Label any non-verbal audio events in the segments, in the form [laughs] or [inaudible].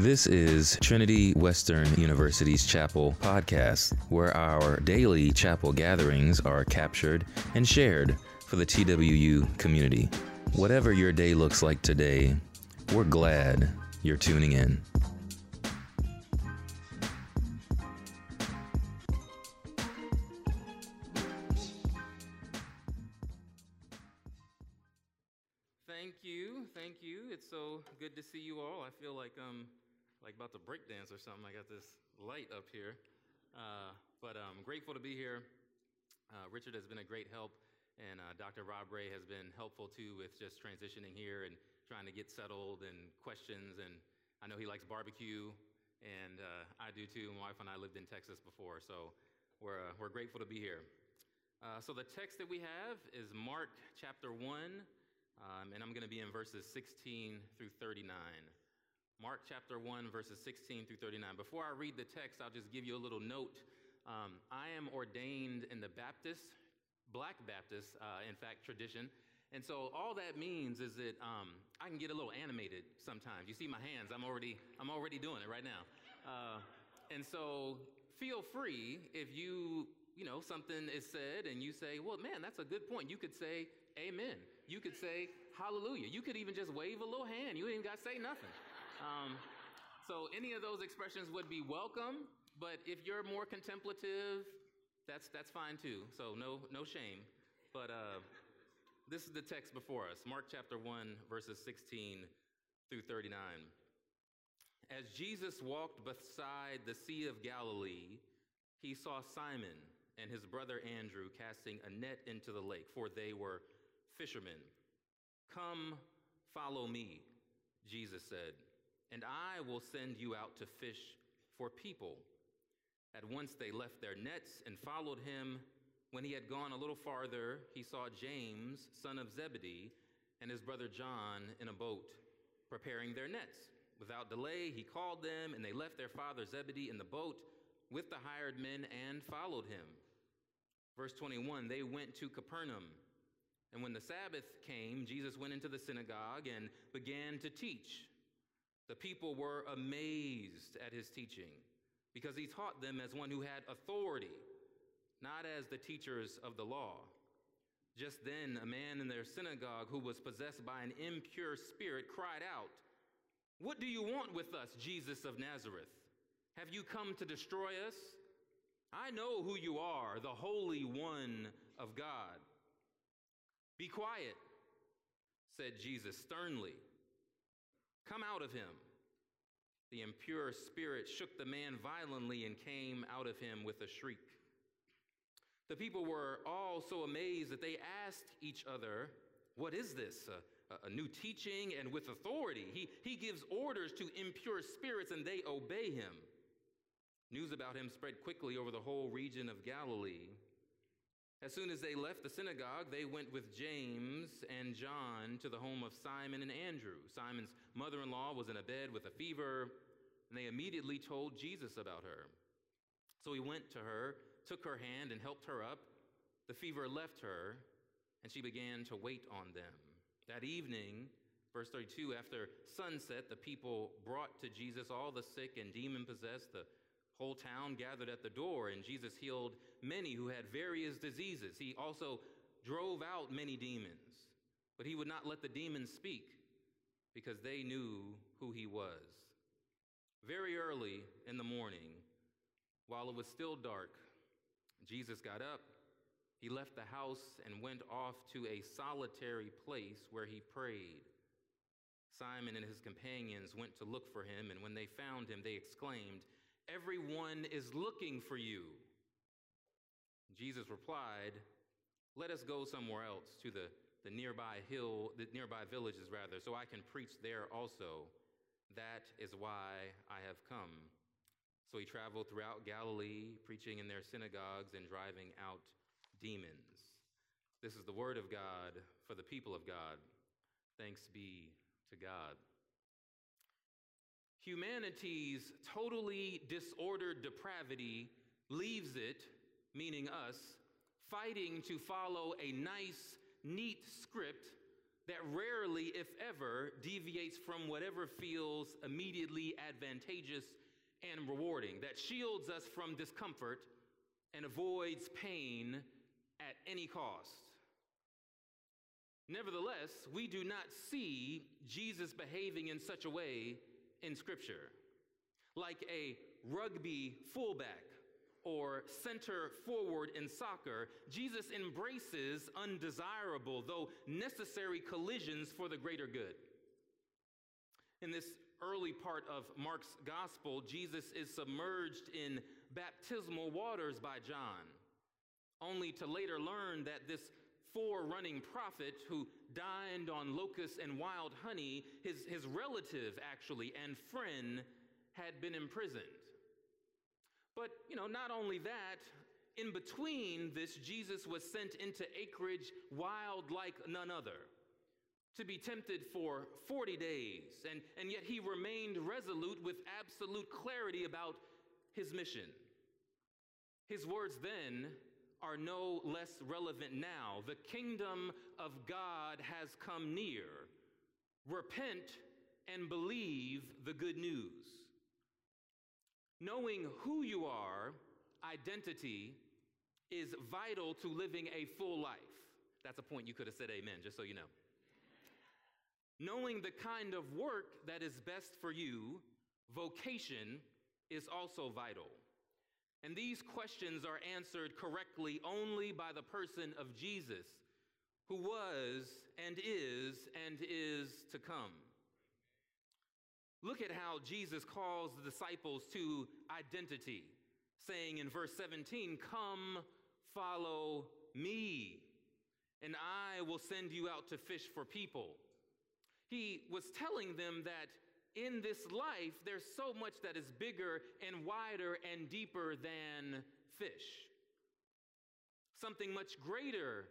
This is Trinity Western University's Chapel podcast, where our daily chapel gatherings are captured and shared for the TWU community. Whatever your day looks like today, we're glad you're tuning in. Dr. Rob Ray has been helpful too with just transitioning here and trying to get settled and questions. And I know he likes barbecue, and uh, I do too. My wife and I lived in Texas before, so we're uh, we're grateful to be here. Uh, so the text that we have is Mark chapter one. Um, and I'm going to be in verses 16 through 39. Mark chapter 1, verses 16 through 39. Before I read the text, I'll just give you a little note. Um, I am ordained in the Baptist, Black Baptist, uh, in fact, tradition. And so all that means is that um, I can get a little animated sometimes. You see my hands, I'm already, I'm already doing it right now. Uh, and so feel free if you, you know, something is said and you say, well, man, that's a good point. You could say, amen. You could say hallelujah. You could even just wave a little hand. You ain't got to say nothing. Um, so any of those expressions would be welcome. But if you're more contemplative, that's that's fine too. So no no shame. But uh, this is the text before us: Mark chapter one, verses 16 through 39. As Jesus walked beside the Sea of Galilee, he saw Simon and his brother Andrew casting a net into the lake, for they were fishermen. Come, follow me, Jesus said, and I will send you out to fish for people. At once they left their nets and followed him. When he had gone a little farther, he saw James, son of Zebedee, and his brother John in a boat, preparing their nets. Without delay, he called them, and they left their father Zebedee in the boat with the hired men and followed him. Verse 21 They went to Capernaum. And when the Sabbath came, Jesus went into the synagogue and began to teach. The people were amazed at his teaching because he taught them as one who had authority, not as the teachers of the law. Just then, a man in their synagogue who was possessed by an impure spirit cried out, What do you want with us, Jesus of Nazareth? Have you come to destroy us? I know who you are, the Holy One of God. Be quiet, said Jesus sternly. Come out of him. The impure spirit shook the man violently and came out of him with a shriek. The people were all so amazed that they asked each other, What is this? A, a, new teaching and with authority. He, he gives orders to impure spirits and they obey him. News about him spread quickly over the whole region of Galilee. As soon as they left the synagogue, they went with James and John to the home of Simon and Andrew. Simon's mother in law was in a bed with a fever, and they immediately told Jesus about her. So he went to her, took her hand, and helped her up. The fever left her, and she began to wait on them. That evening, verse 32, after sunset, the people brought to Jesus all the sick and demon possessed, the whole town gathered at the door, and Jesus healed many who had various diseases. He also drove out many demons, but he would not let the demons speak because they knew who he was. Very early in the morning, while it was still dark, Jesus got up. He left the house and went off to a solitary place where he prayed. Simon and his companions went to look for him, and when they found him, they exclaimed, Everyone is looking for you. Jesus replied, Let us go somewhere else to the, the nearby hill, the nearby villages rather, so I can preach there also. That is why I have come. So he traveled throughout Galilee, preaching in their synagogues and driving out demons. This is the word of God for the people of God. Thanks be to God. Humanity's totally disordered depravity leaves it, meaning us, fighting to follow a nice, neat script that rarely, if ever, deviates from whatever feels immediately advantageous and rewarding, that shields us from discomfort and avoids pain at any cost. Nevertheless, we do not see Jesus behaving in such a way in Scripture. Like a rugby fullback or center forward in soccer, Jesus embraces undesirable, though necessary, collisions for the greater good. In this early part of Mark's gospel, Jesus is submerged in baptismal waters by John, only to later learn that this forerunning prophet who dined on locusts and wild honey, his, his relative actually and friend, had been imprisoned. But, you know, not only that, in between this, Jesus was sent into acreage wild like none other to be tempted for 40 days, and, and yet he remained resolute with absolute clarity about his mission. His words then are no less relevant now. The kingdom of God has come near. Repent and believe the good news. Knowing who you are, identity, is vital to living a full life. That's a point you could have said amen, just so you know. Knowing the kind of work that is best for you, vocation, is also vital. And these questions are answered correctly only by the person of Jesus, who was and is and is to come. Look at how Jesus calls the disciples to identity, saying in verse 17, Come, follow me, and I will send you out to fish for people. He was telling them that in this life, there's so much that is bigger and wider and deeper than fish. Something much greater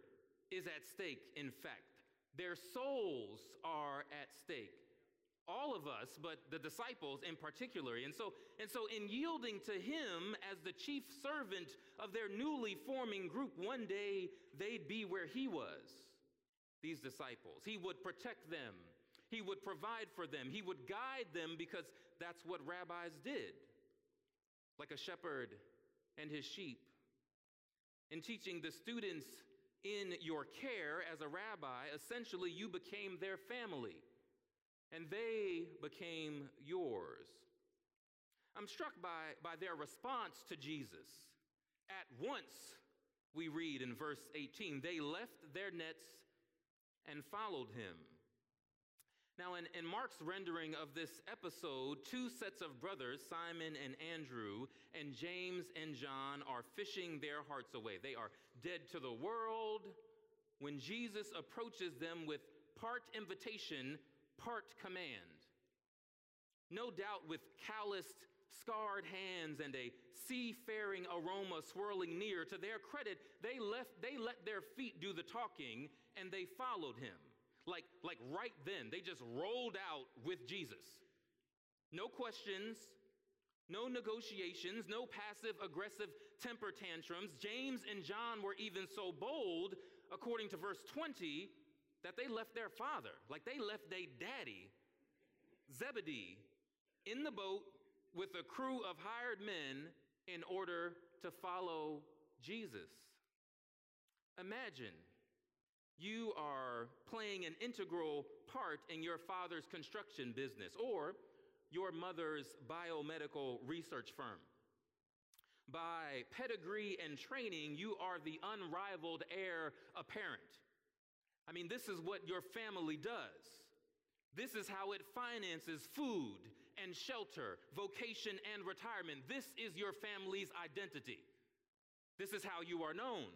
is at stake, in fact. Their souls are at stake all of us, but the disciples in particular. And so, and so in yielding to him as the chief servant of their newly forming group, one day they'd be where he was, these disciples. He would protect them, he would provide for them, he would guide them because that's what rabbis did, like a shepherd and his sheep. In teaching the students in your care as a rabbi, essentially you became their family and they became yours. I'm struck by, by their response to Jesus. At once, we read in verse 18, they left their nets and followed him. Now, in, in Mark's rendering of this episode, two sets of brothers, Simon and Andrew, and James and John, are fishing their hearts away. They are dead to the world when Jesus approaches them with part invitation part command. No doubt with calloused, scarred hands and a seafaring aroma swirling near, to their credit, they, left, they let their feet do the talking and they followed him. Like, like right then, they just rolled out with Jesus. No questions, no negotiations, no passive aggressive temper tantrums. James and John were even so bold, according to verse 20, that they left their father, like they left their daddy, Zebedee, in the boat with a crew of hired men in order to follow Jesus. Imagine you are playing an integral part in your father's construction business or your mother's biomedical research firm. By pedigree and training, you are the unrivaled heir apparent. I mean, this is what your family does. This is how it finances food and shelter, vocation and retirement. This is your family's identity. This is how you are known.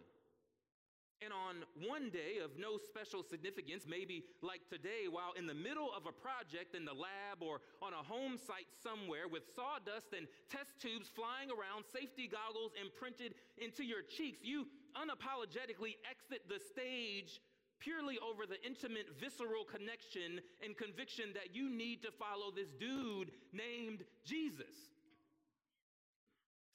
And on one day of no special significance, maybe like today, while in the middle of a project in the lab or on a home site somewhere with sawdust and test tubes flying around, safety goggles imprinted into your cheeks, you unapologetically exit the stage purely over the intimate, visceral connection and conviction that you need to follow this dude named Jesus.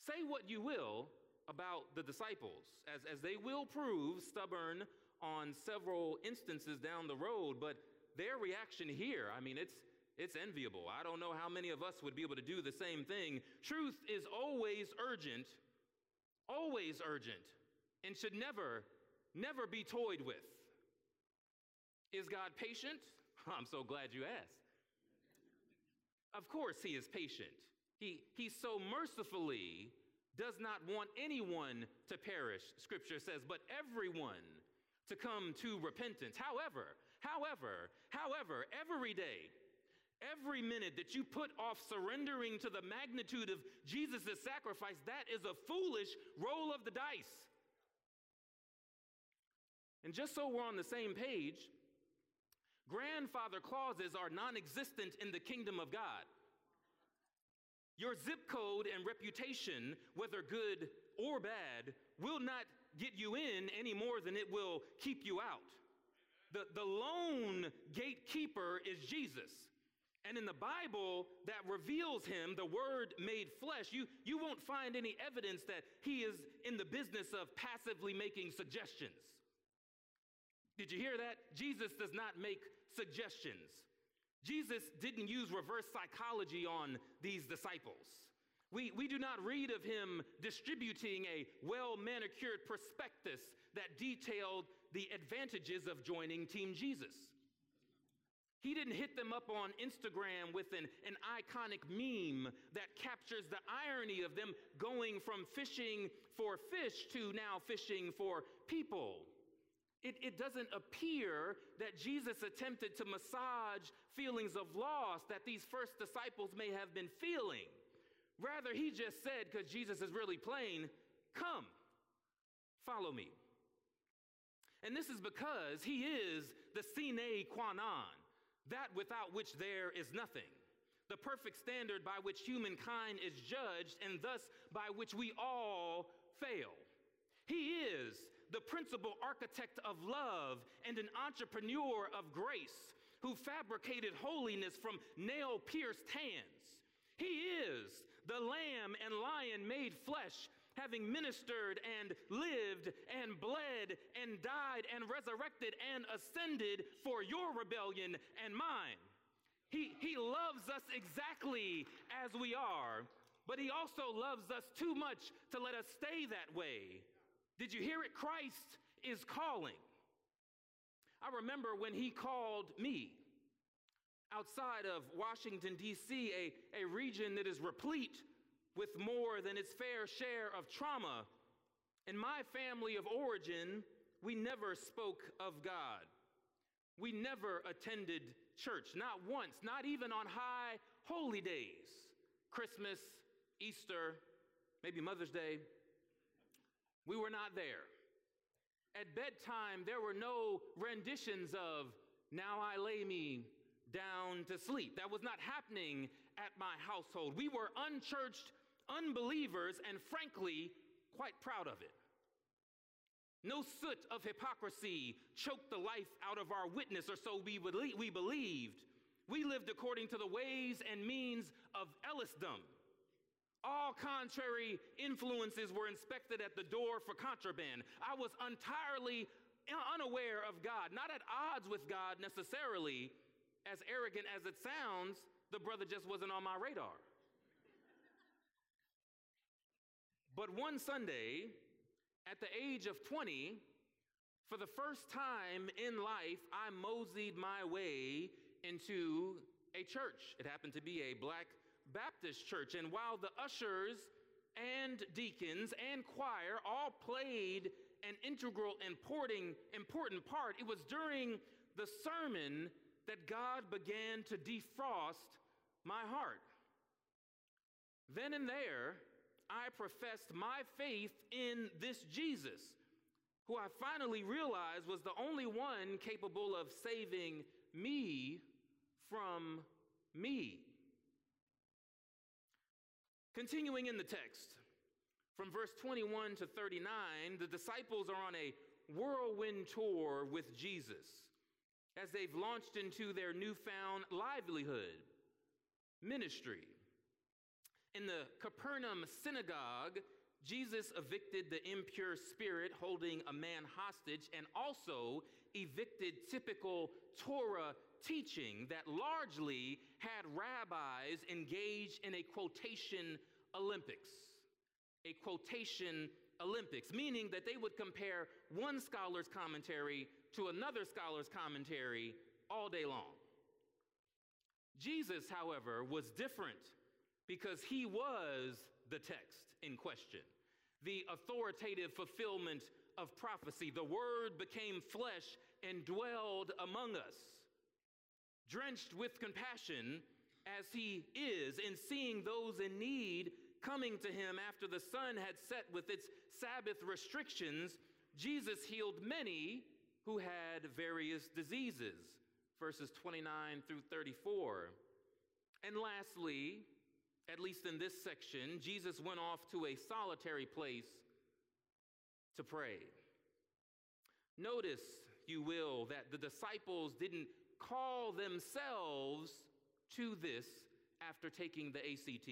Say what you will about the disciples, as, as they will prove stubborn, on several instances down the road, but their reaction here, I mean, it's, it's enviable. I don't know how many of us would be able to do the same thing. Truth is always urgent, always urgent, and should never, never be toyed with. Is God patient? [laughs] I'm so glad you asked. Of course, He is patient. He, he so mercifully does not want anyone to perish, Scripture says, but everyone to come to repentance. However, however, however, every day, every minute that you put off surrendering to the magnitude of Jesus' sacrifice, that is a foolish roll of the dice. And just so we're on the same page, grandfather clauses are non existent in the kingdom of God. Your zip code and reputation, whether good or bad, will not get you in any more than it will keep you out. The, the lone gatekeeper is Jesus. And in the Bible that reveals him, the word made flesh, you, you won't find any evidence that he is in the business of passively making suggestions. Did you hear that? Jesus does not make suggestions. Jesus didn't use reverse psychology on these disciples. We, we do not read of him distributing a well manicured prospectus that detailed the advantages of joining Team Jesus. He didn't hit them up on Instagram with an, an iconic meme that captures the irony of them going from fishing for fish to now fishing for people. It, it doesn't appear that Jesus attempted to massage feelings of loss that these first disciples may have been feeling. Rather, he just said, because Jesus is really plain, come, follow me. And this is because he is the sine qua non, that without which there is nothing, the perfect standard by which humankind is judged, and thus by which we all fail. He is the principal architect of love and an entrepreneur of grace who fabricated holiness from nail pierced hands. He is the lamb and lion made flesh, having ministered and lived and bled and died and resurrected and ascended for your rebellion and mine. He, he loves us exactly as we are, but he also loves us too much to let us stay that way. Did you hear it? Christ is calling. I remember when he called me outside of Washington, D.C., a, a region that is replete with more than its fair share of trauma. In my family of origin, we never spoke of God. We never attended church, not once, not even on high holy days Christmas, Easter, maybe Mother's Day. We were not there. At bedtime, there were no renditions of Now I Lay Me down to sleep. That was not happening at my household. We were unchurched unbelievers and frankly, quite proud of it. No soot of hypocrisy choked the life out of our witness, or so we, we believed. We lived according to the ways and means of Ellisdom. All contrary influences were inspected at the door for contraband. I was entirely unaware of God, not at odds with God necessarily, as arrogant as it sounds, the brother just wasn't on my radar. But one Sunday, at the age of 20, for the first time in life, I moseyed my way into a church. It happened to be a black Baptist church. And while the ushers and deacons and choir all played an integral important, important part, it was during the sermon that God began to defrost my heart. Then and there, I professed my faith in this Jesus, who I finally realized was the only one capable of saving me from me. Continuing in the text, from verse 21 to 39, the disciples are on a whirlwind tour with Jesus as they've launched into their newfound livelihood, ministry. In the Capernaum synagogue, Jesus evicted the impure spirit holding a man hostage and also evicted typical Torah teaching that largely had rabbis engaged in a quotation Olympics. A quotation Olympics, meaning that they would compare one scholar's commentary to another scholar's commentary all day long. Jesus, however, was different because he was the text in question, the authoritative fulfillment of prophecy. The Word became flesh and dwelled among us. Drenched with compassion, as he is in seeing those in need coming to him after the sun had set with its Sabbath restrictions, Jesus healed many who had various diseases. Verses 29 through 34. And lastly, at least in this section, Jesus went off to a solitary place to pray. Notice, you will, that the disciples didn't call themselves to this after taking the ACT.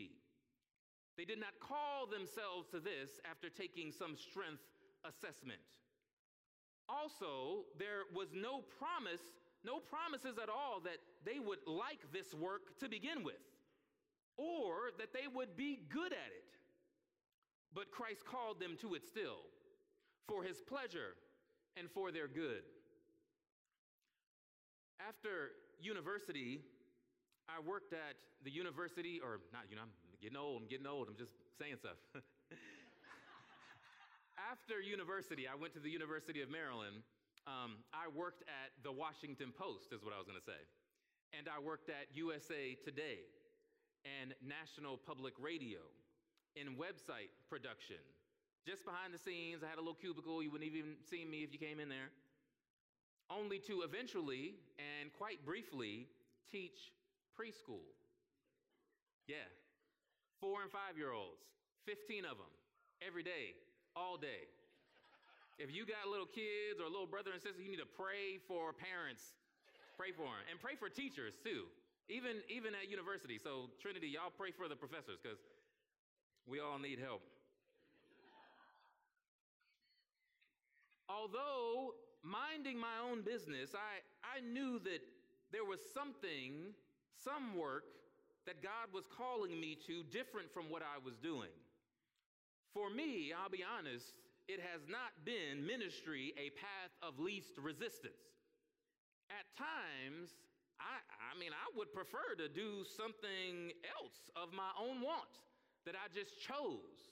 They did not call themselves to this after taking some strength assessment. Also, there was no promise, no promises at all that they would like this work to begin with or that they would be good at it. But Christ called them to it still, for his pleasure and for their good. After university, I worked at the university, or not, you know, I'm getting old, I'm getting old, I'm just saying stuff. [laughs] After university, I went to the University of Maryland. Um, I worked at the Washington Post, is what I was going to say. And I worked at USA Today and National Public Radio in website production. Just behind the scenes, I had a little cubicle. You wouldn't even see me if you came in there. Only to eventually and quite briefly teach preschool. Yeah. Four and five year olds, 15 of them, every day, all day. If you got little kids or little brother and sister, you need to pray for parents. Pray for them. And pray for teachers too even even at university. So Trinity, y'all pray for the professors because we all need help. Although minding my own business, I, I knew that there was something, some work that God was calling me to different from what I was doing. For me, I'll be honest, it has not been ministry a path of least resistance. At times, I, I mean, I would prefer to do something else of my own want that I just chose.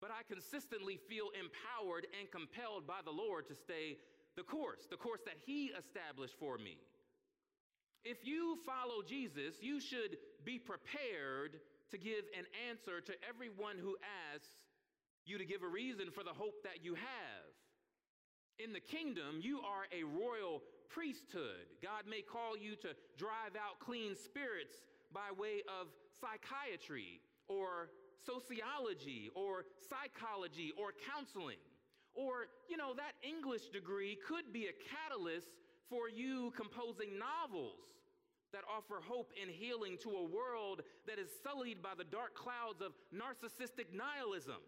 But I consistently feel empowered and compelled by the Lord to stay the course, the course that He established for me. If you follow Jesus, you should be prepared to give an answer to everyone who asks you to give a reason for the hope that you have. In the kingdom, you are a royal priesthood. God may call you to drive out clean spirits by way of psychiatry or sociology or psychology or counseling. Or, you know, that English degree could be a catalyst for you composing novels that offer hope and healing to a world that is sullied by the dark clouds of narcissistic nihilism.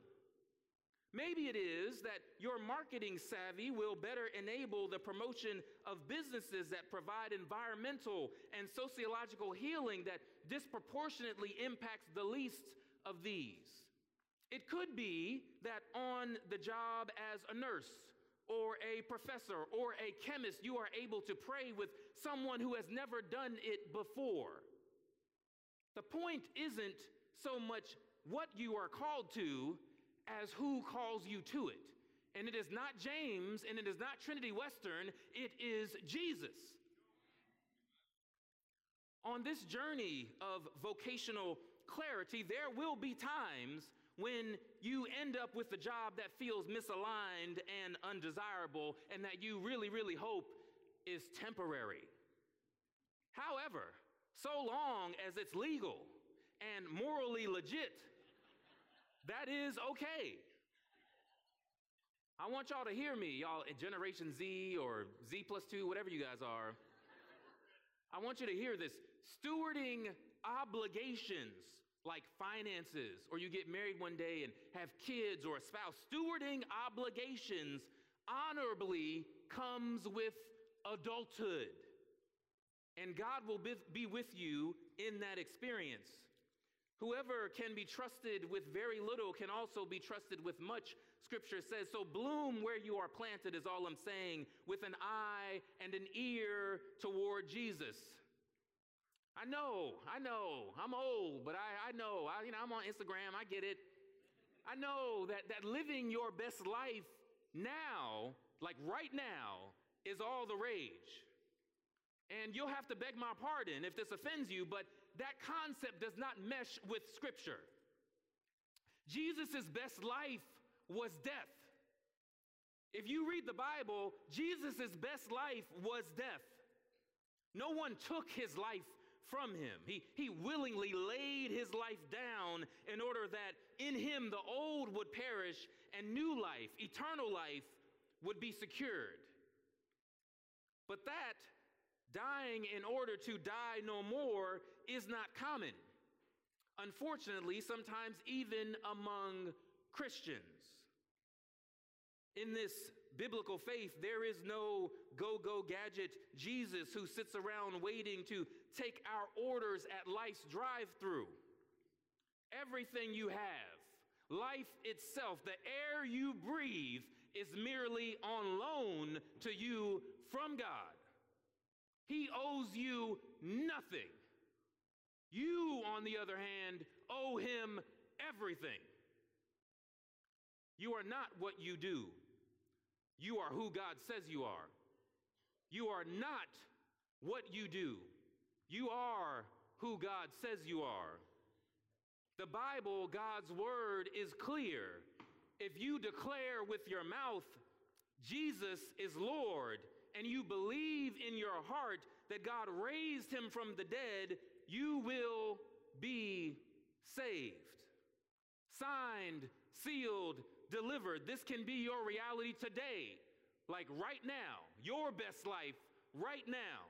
Maybe it is that your marketing savvy will better enable the promotion of businesses that provide environmental and sociological healing that disproportionately impacts the least of these. It could be that on the job as a nurse or a professor or a chemist, you are able to pray with someone who has never done it before. The point isn't so much what you are called to as who calls you to it. And it is not James and it is not Trinity Western, it is Jesus. On this journey of vocational clarity, there will be times when you end up with a job that feels misaligned and undesirable and that you really, really hope is temporary. However, so long as it's legal and morally legit, that is okay. I want y'all to hear me, y'all in Generation Z or Z plus two, whatever you guys are. I want you to hear this. Stewarding obligations like finances, or you get married one day and have kids or a spouse, stewarding obligations honorably comes with adulthood. And God will be with you in that experience. Whoever can be trusted with very little can also be trusted with much, scripture says. So bloom where you are planted, is all I'm saying, with an eye and an ear toward Jesus. I know, I know, I'm old, but I, I know, I, you know, I'm on Instagram, I get it. I know that, that living your best life now, like right now, is all the rage. And you'll have to beg my pardon if this offends you, but that concept does not mesh with Scripture. Jesus' best life was death. If you read the Bible, Jesus' best life was death. No one took his life from him. He, he willingly laid his life down in order that in him the old would perish and new life, eternal life, would be secured. But that dying in order to die no more is not common. Unfortunately, sometimes even among Christians. In this biblical faith, there is no go go gadget Jesus who sits around waiting to take our orders at life's drive through. Everything you have, life itself, the air you breathe, is merely on loan to you from God. He owes you nothing. You, on the other hand, owe him everything. You are not what you do. You are who God says you are. You are not what you do. You are who God says you are. The Bible, God's word, is clear. If you declare with your mouth, Jesus is Lord, and you believe in your heart that God raised him from the dead, you will be saved. Signed, sealed, delivered. This can be your reality today, like right now, your best life right now.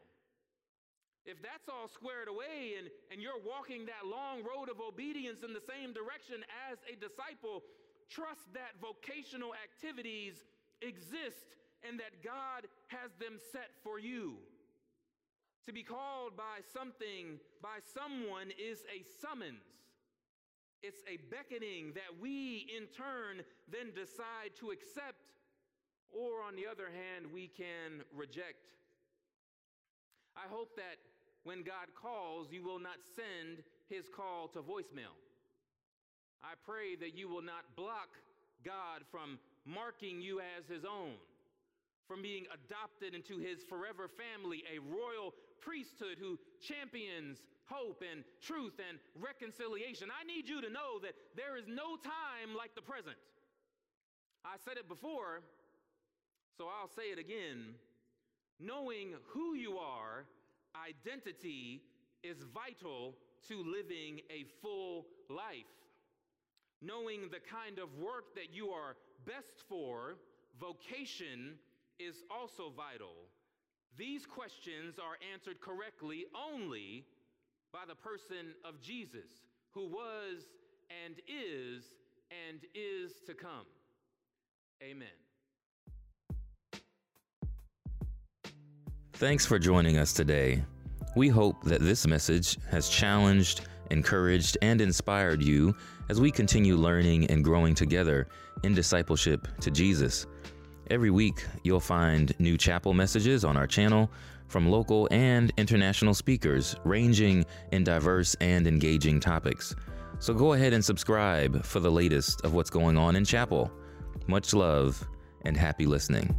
If that's all squared away and, and you're walking that long road of obedience in the same direction as a disciple, trust that vocational activities exist and that God has them set for you. To be called by something, by someone, is a summons. It's a beckoning that we, in turn, then decide to accept, or on the other hand, we can reject. I hope that when God calls, you will not send his call to voicemail. I pray that you will not block God from marking you as his own from being adopted into his forever family, a royal priesthood who champions hope and truth and reconciliation. I need you to know that there is no time like the present. I said it before, so I'll say it again. Knowing who you are, identity, is vital to living a full life. Knowing the kind of work that you are best for, vocation, is also vital. These questions are answered correctly only by the person of Jesus, who was and is and is to come. Amen. Thanks for joining us today. We hope that this message has challenged, encouraged, and inspired you as we continue learning and growing together in discipleship to Jesus. Every week, you'll find new chapel messages on our channel from local and international speakers, ranging in diverse and engaging topics. So go ahead and subscribe for the latest of what's going on in chapel. Much love and happy listening.